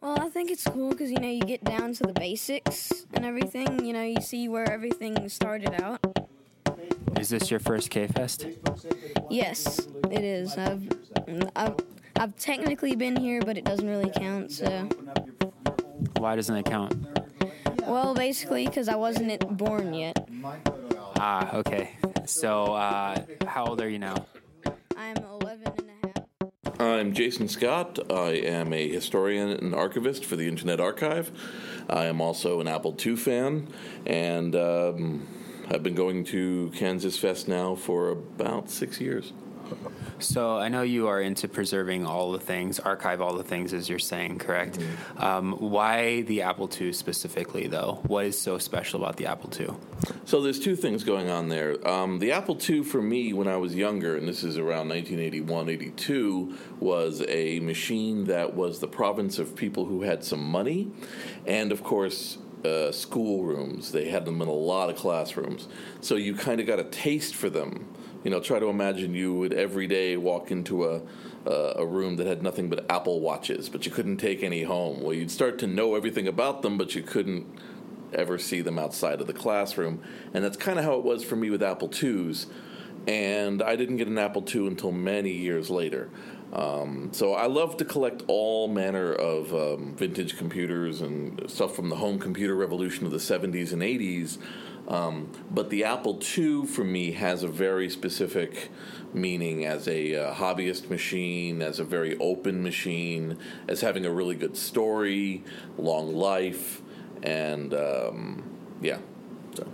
Well, I think it's cool because you know you get down to the basics and everything. You know, you see where everything started out. Is this your first K Fest? Yes, it is. I've, I've I've technically been here, but it doesn't really count. So. Why doesn't it count? Well, basically, because I wasn't born yet. Ah, okay. So, uh, how old are you now? I'm 11 and a half. I'm Jason Scott. I am a historian and archivist for the Internet Archive. I am also an Apple II fan, and um, I've been going to Kansas Fest now for about six years. So I know you are into preserving all the things, archive all the things, as you're saying, correct? Mm-hmm. Um, why the Apple II specifically, though? What is so special about the Apple II? So there's two things going on there. Um, the Apple II, for me, when I was younger, and this is around 1981, 82, was a machine that was the province of people who had some money, and of course. Uh, school rooms. They had them in a lot of classrooms. So you kind of got a taste for them you know, try to imagine you would every day walk into a a room that had nothing but Apple watches, but you couldn't take any home. Well, you'd start to know everything about them, but you couldn't ever see them outside of the classroom. And that's kind of how it was for me with Apple IIs. And I didn't get an Apple II until many years later. Um, so I love to collect all manner of um, vintage computers and stuff from the home computer revolution of the 70s and 80s. Um, but the Apple II for me has a very specific meaning as a uh, hobbyist machine, as a very open machine, as having a really good story, long life, and um, yeah. So.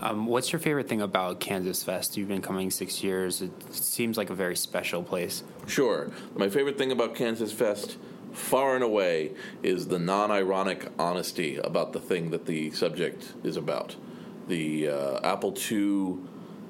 Um, what's your favorite thing about Kansas Fest? You've been coming six years. It seems like a very special place. Sure. My favorite thing about Kansas Fest far and away is the non ironic honesty about the thing that the subject is about the uh, Apple II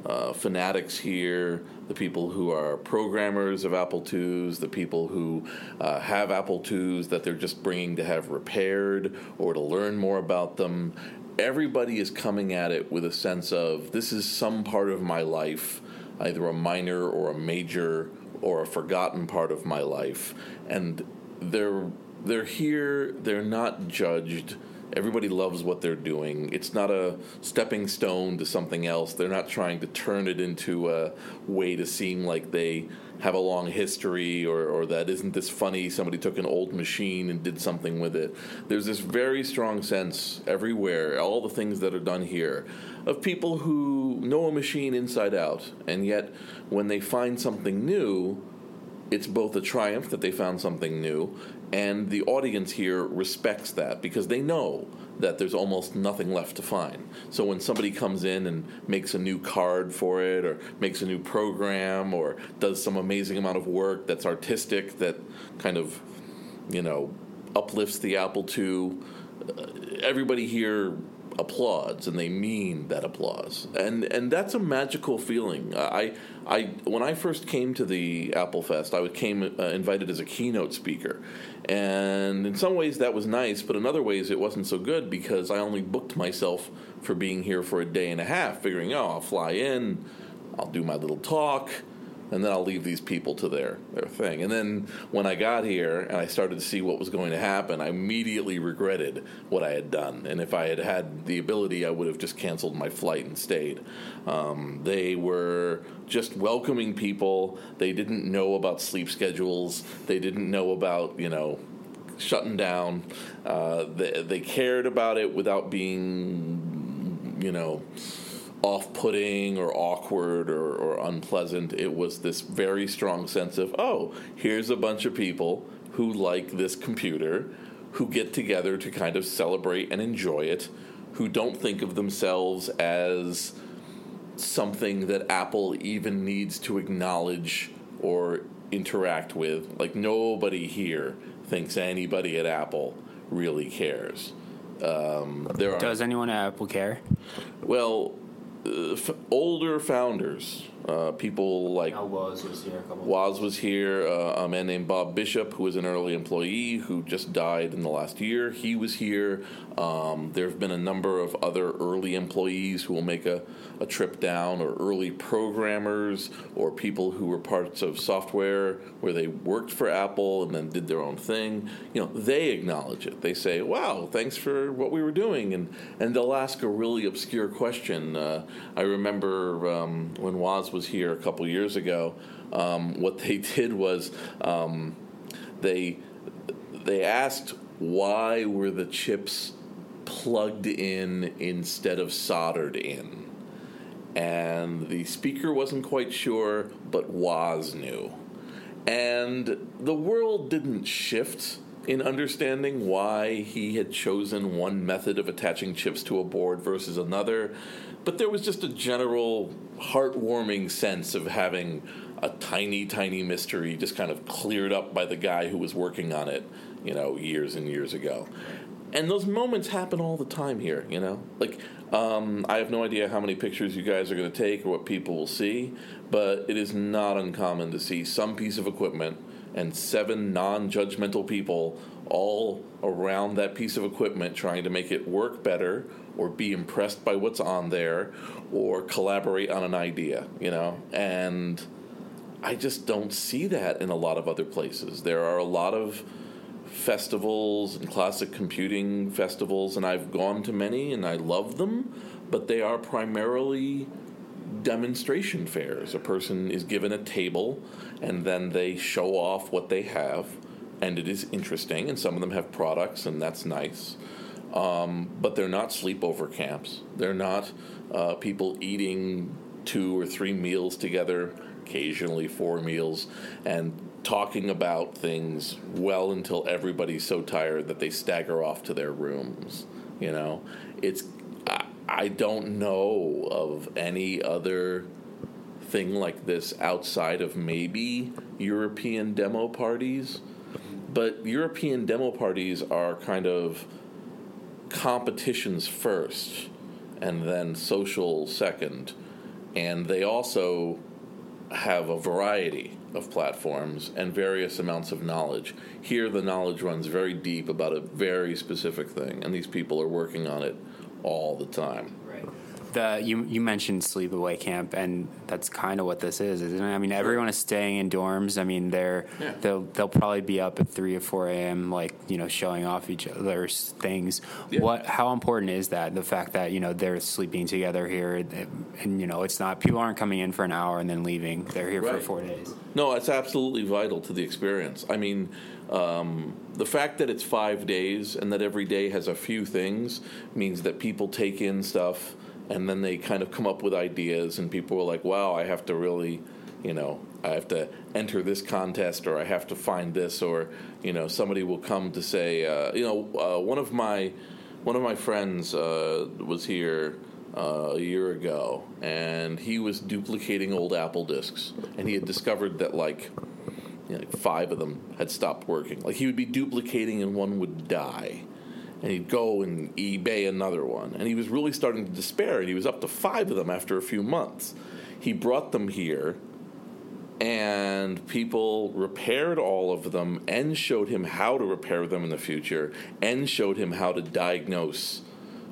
uh, fanatics here, the people who are programmers of Apple IIs, the people who uh, have Apple IIs that they're just bringing to have repaired or to learn more about them. Everybody is coming at it with a sense of this is some part of my life, either a minor or a major or a forgotten part of my life, and they're they're here. They're not judged Everybody loves what they're doing. It's not a stepping stone to something else. They're not trying to turn it into a way to seem like they have a long history or, or that isn't this funny. Somebody took an old machine and did something with it. There's this very strong sense everywhere, all the things that are done here, of people who know a machine inside out. And yet, when they find something new, it's both a triumph that they found something new and the audience here respects that because they know that there's almost nothing left to find. So when somebody comes in and makes a new card for it, or makes a new program, or does some amazing amount of work that's artistic, that kind of, you know, uplifts the Apple II, uh, everybody here applauds and they mean that applause. And and that's a magical feeling. I i when i first came to the apple fest i was came uh, invited as a keynote speaker. And in some ways that was nice, but in other ways it wasn't so good because I only booked myself for being here for a day and a half, figuring, oh, I'll fly in, I'll do my little talk, and then I'll leave these people to their their thing. And then when I got here and I started to see what was going to happen, I immediately regretted what I had done. And if I had had the ability, I would have just canceled my flight and stayed. Um, they were just welcoming people. They didn't know about sleep schedules. They didn't know about you know shutting down. Uh, they, they cared about it without being, you know, off putting or awkward or, or unpleasant. It was this very strong sense of, oh, here's a bunch of people who like this computer, who get together to kind of celebrate and enjoy it, who don't think of themselves as something that Apple even needs to acknowledge or interact with. Like, nobody here thinks anybody at Apple really cares. Um, there are, Does anyone at Apple care? well, uh, f- older founders, uh, people like Woz was here a couple was here. Uh, a man named Bob Bishop, who was an early employee who just died in the last year, he was here. Um, there have been a number of other early employees who will make a, a trip down, or early programmers, or people who were parts of software where they worked for Apple and then did their own thing. You know, they acknowledge it. They say, "Wow, thanks for what we were doing," and and they'll ask a really obscure question. Uh, I remember um, when Woz was here a couple years ago. Um, what they did was um, they they asked why were the chips plugged in instead of soldered in and the speaker wasn't quite sure but Woz knew and the world didn't shift in understanding why he had chosen one method of attaching chips to a board versus another but there was just a general heartwarming sense of having a tiny, tiny mystery just kind of cleared up by the guy who was working on it, you know, years and years ago. And those moments happen all the time here, you know? Like, um, I have no idea how many pictures you guys are going to take or what people will see, but it is not uncommon to see some piece of equipment and seven non judgmental people all around that piece of equipment trying to make it work better or be impressed by what's on there or collaborate on an idea, you know? And I just don't see that in a lot of other places. There are a lot of festivals and classic computing festivals, and I've gone to many and I love them, but they are primarily demonstration fairs. A person is given a table and then they show off what they have, and it is interesting, and some of them have products, and that's nice. Um, but they're not sleepover camps. They're not uh, people eating two or three meals together, occasionally four meals, and talking about things well until everybody's so tired that they stagger off to their rooms. You know, it's I, I don't know of any other thing like this outside of maybe European demo parties. But European demo parties are kind of competitions first and then social second. And they also have a variety of platforms and various amounts of knowledge. Here, the knowledge runs very deep about a very specific thing, and these people are working on it all the time. The you you mentioned sleepaway camp, and that's kind of what this is, isn't it? I mean, everyone is staying in dorms. I mean, they're Yeah. they'll they'll probably be up at three or four a.m. like you know showing off each other's things. What how important is that? The fact that you know they're sleeping together here, and, and you know it's not people aren't coming in for an hour and then leaving. They're here for four days. No, it's absolutely vital to the experience. I mean, um, the fact that it's five days and that every day has a few things means that people take in stuff and then they kind of come up with ideas, and people are like, wow, I have to really, you know, I have to enter this contest or I have to find this, or, you know, somebody will come to say, uh, you know, uh, one of my. One of my friends uh, was here uh, a year ago, and he was duplicating old Apple discs, and he had discovered that like, you know, like five of them had stopped working. Like he would be duplicating, and one would die, and he'd go and eBay another one, and he was really starting to despair, and he was up to five of them after a few months. He brought them here, and people repaired all of them and showed him how to repair them in the future and showed him how to diagnose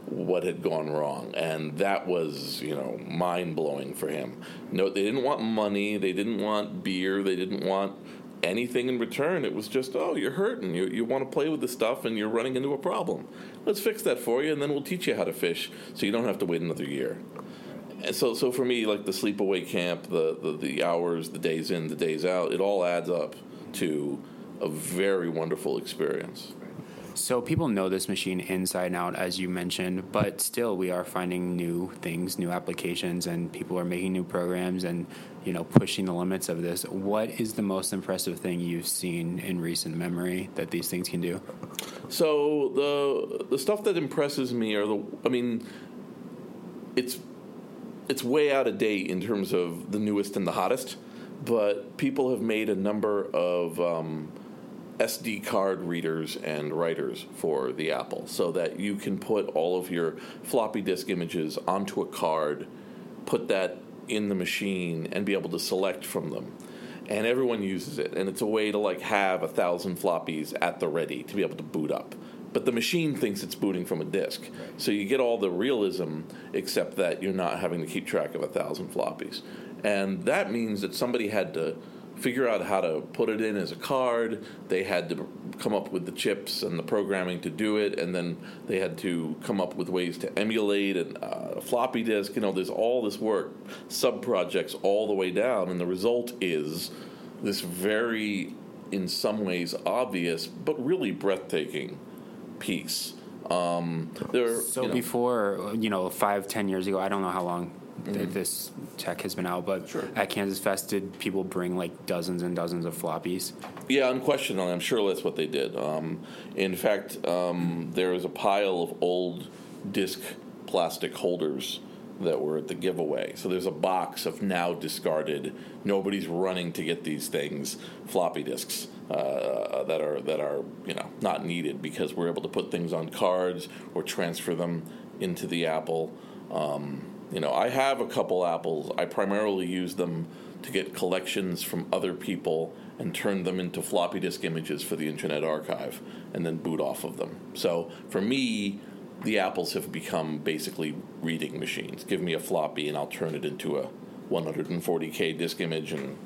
what had gone wrong, and that was you know mind blowing for him. No, they didn't want money, they didn't want beer, they didn't want anything in return. It was just, oh, you're hurting, you you want to play with the stuff, and you're running into a problem. Let's fix that for you, and then we'll teach you how to fish, so you don't have to wait another year. And so, so for me, like the sleepaway camp, the, the the hours, the days in, the days out, it all adds up to a very wonderful experience. So people know this machine inside and out, as you mentioned, but still we are finding new things, new applications, and people are making new programs and you know pushing the limits of this. What is the most impressive thing you've seen in recent memory that these things can do? So the the stuff that impresses me are the I mean it's it's way out of date in terms of the newest and the hottest, but people have made a number of um, SD card readers and writers for the Apple so that you can put all of your floppy disk images onto a card, put that in the machine, and be able to select from them. And everyone uses it, and it's a way to like have a thousand floppies at the ready to be able to boot up. But the machine thinks it's booting from a disk, so you get all the realism, except that you're not having to keep track of a thousand floppies, and that means that somebody had to figure out how to put it in as a card. They had to come up with the chips and the programming to do it, and then they had to come up with ways to emulate an, uh, a floppy disk. You know, there's all this work, sub projects all the way down, and the result is this very, in some ways, obvious but really breathtaking piece. Um, there, So you know, before, you know, five, ten years ago, I don't know how long Mhm. this tech has been out, but at Kansas Fest, did people bring like dozens and dozens of floppies? Yeah, unquestionably, I'm sure that's what they did. Um, in fact, um, was a pile of old disc plastic holders that were at the giveaway. So there's a box of now discarded. Nobody's running to get these things, floppy disks uh, that are that are you know not needed because we're able to put things on cards or transfer them into the Apple. Um, you know, I have a couple apples. I primarily use them to get collections from other people and turn them into floppy disk images for the Internet Archive and then boot off of them. So for me, the apples have become basically reading machines. Give me a floppy and I'll turn it into a 140k disk image and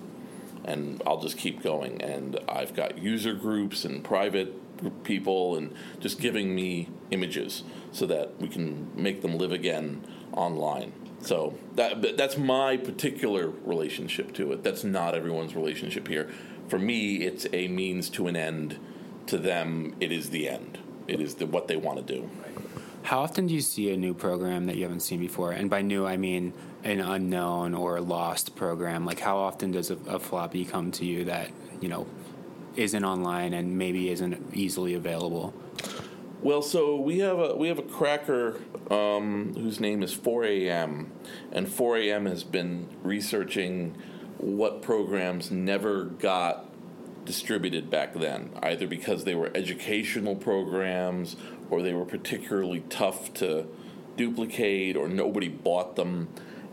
and I'll just keep going. And I've got user groups and private people and just giving me images so that we can make them live again online. So that that's my particular relationship to it. That's not everyone's relationship here. For me, it's a means to an end. To them, it is the end. It is the, what they want to do. How often do you see a new program that you haven't seen before? And by new, I mean an unknown or lost program. Like, how often does a, a floppy come to you that you know isn't online and maybe isn't easily available? Well, so we have a we have a cracker um, whose name is 4AM, and 4AM has been researching what programs never got distributed back then, either because they were educational programs or they were particularly tough to duplicate or nobody bought them,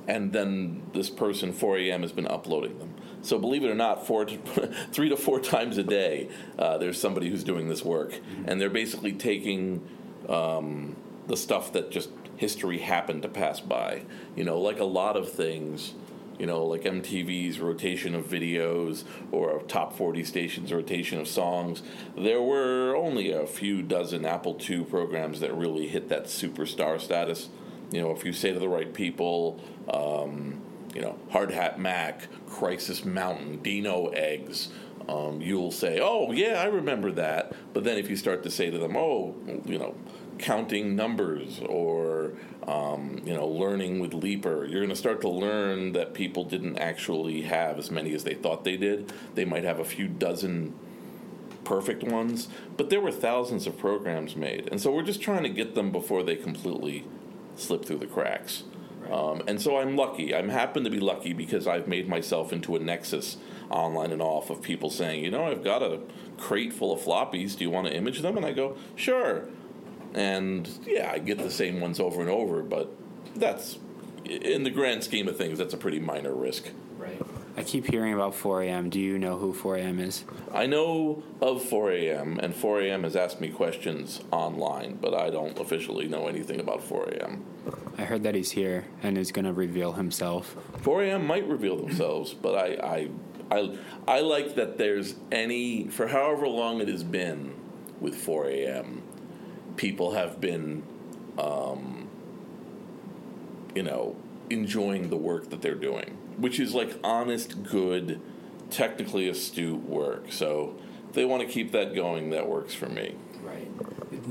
and then this person 4AM has been uploading them. So believe it or not, four to, three to four times a day, uh, there's somebody who's doing this work, and they're basically taking um, the stuff that just history happened to pass by. You know, like a lot of things. You know, like MTV's rotation of videos or top 40 stations' rotation of songs. There were only a few dozen Apple II programs that really hit that superstar status. You know, if you say to the right people, um, you know, Hard Hat Mack, Crisis Mountain, Dino Eggs, um, you'll say, oh, yeah, I remember that. But then if you start to say to them, oh, you know, counting numbers or, um, you know, learning with Leeper, you're going to start to learn that people didn't actually have as many as they thought they did. They might have a few dozen perfect ones, but there were thousands of programs made. And so we're just trying to get them before they completely slip through the cracks. Um, and so I'm lucky. I'm happen to be lucky because I've made myself into a nexus online and off of people saying, you know, I've got a crate full of floppies. Do you want to image them? And I go, sure. And yeah, I get the same ones over and over, but that's in the grand scheme of things, that's a pretty minor risk. Right. I keep hearing about 4am. Do you know who 4am is? I know of 4am, and 4am has asked me questions online, but I don't officially know anything about 4am. I heard that he's here and is going to reveal himself. 4am might reveal themselves, but I, I, I, I like that there's any, for however long it has been with 4am, people have been, um, you know, enjoying the work that they're doing, which is like honest, good, technically astute work. So if they want to keep that going, that works for me. Right.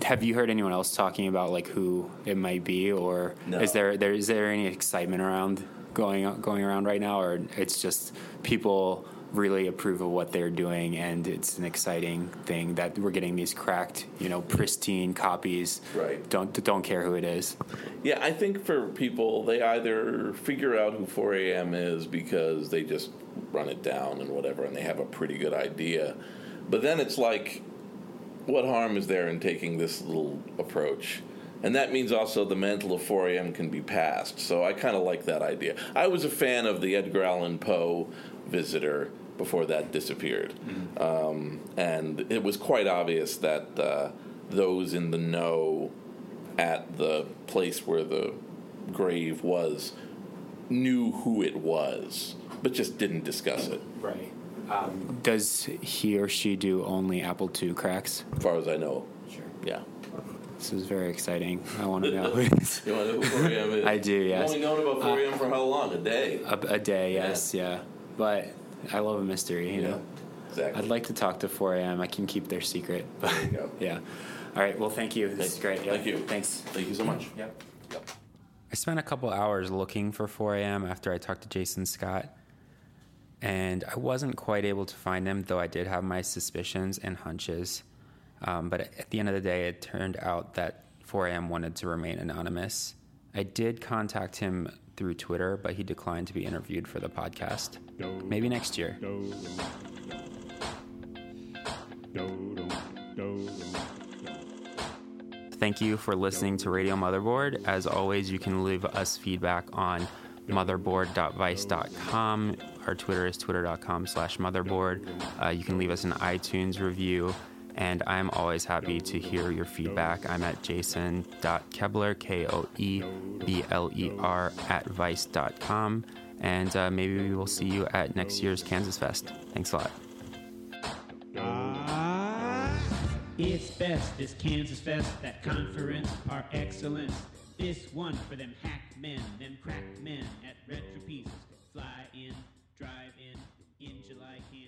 Have you heard anyone else talking about like who it might be, or No. is there there is there any excitement around going going around right now, or it's just people really approve of what they're doing and it's an exciting thing that we're getting these cracked, you know, pristine copies. Right. Don't don't care who it is. Yeah, I think for people, they either figure out who 4am is because they just run it down and whatever, and they have a pretty good idea. But then it's like, what harm is there in taking this little approach? And that means also the mantle of 4am can be passed. So I kind of like that idea. I was a fan of the Edgar Allan Poe visitor before that disappeared. Um, and it was quite obvious that uh, those in the know at the place where the grave was knew who it was, but just didn't discuss it. Right. Um, Does he or she do only Apple II cracks? As far as I know. Sure. Yeah. This is very exciting. I want to know who it is. You want to know who 4am is? I do, yes. You've only known about 4am for how long? A day? A, a day, yes, yeah. But I love a mystery, you know. Exactly. I'd like to talk to 4am. I can keep their secret. But yeah. All right. Well, thank you. This is great. Yeah. Thank you. Thanks. Thank you so much. Yep. I spent a couple hours looking for 4am after I talked to Jason Scott. And I wasn't quite able to find him, though I did have my suspicions and hunches. Um, but at the end of the day, it turned out that 4am wanted to remain anonymous. I did contact him through Twitter, but he declined to be interviewed for the podcast. Maybe next year. Thank you for listening to Radio Motherboard. As always, you can leave us feedback on motherboard.vice.com. Our Twitter is twitter.com slash motherboard. Uh, you can leave us an iTunes review, and I'm always happy to hear your feedback. I'm at jason.koebler, K O E B L E R, at vice.com. And uh, maybe we will see you at next year's Kansas Fest. Thanks a lot. It's best, this Kansas Fest, that conference par excellence. This one for them hack men, them crack men at Retro Pieces. Fly in, drive in, in July, Kansas